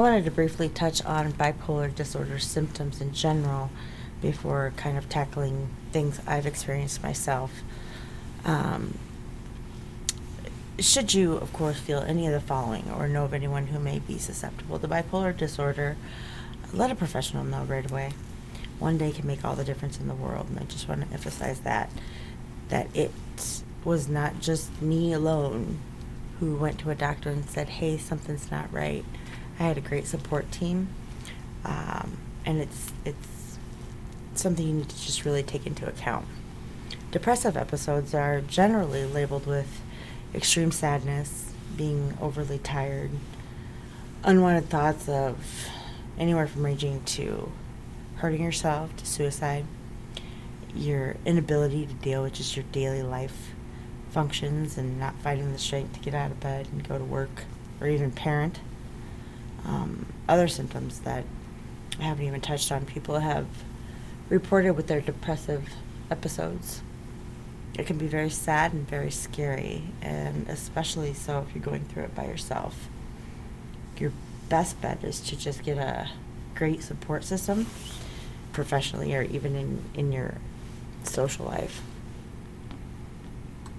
I wanted to briefly touch on bipolar disorder symptoms in general before kind of tackling things I've experienced myself. Um, should you, of course, feel any of the following or know of anyone who may be susceptible to bipolar disorder, let a professional know right away. One day can make all the difference in the world, and I just want to emphasize that that it was not just me alone who went to a doctor and said, "Hey, something's not right." I had a great support team, um, and it's it's something you need to just really take into account. Depressive episodes are generally labeled with extreme sadness, being overly tired, unwanted thoughts of anywhere from raging to hurting yourself to suicide, your inability to deal with just your daily life functions and not finding the strength to get out of bed and go to work or even parent. Um, other symptoms that I haven't even touched on, people have reported with their depressive episodes. It can be very sad and very scary, and especially so if you're going through it by yourself. Your best bet is to just get a great support system professionally or even in, in your social life.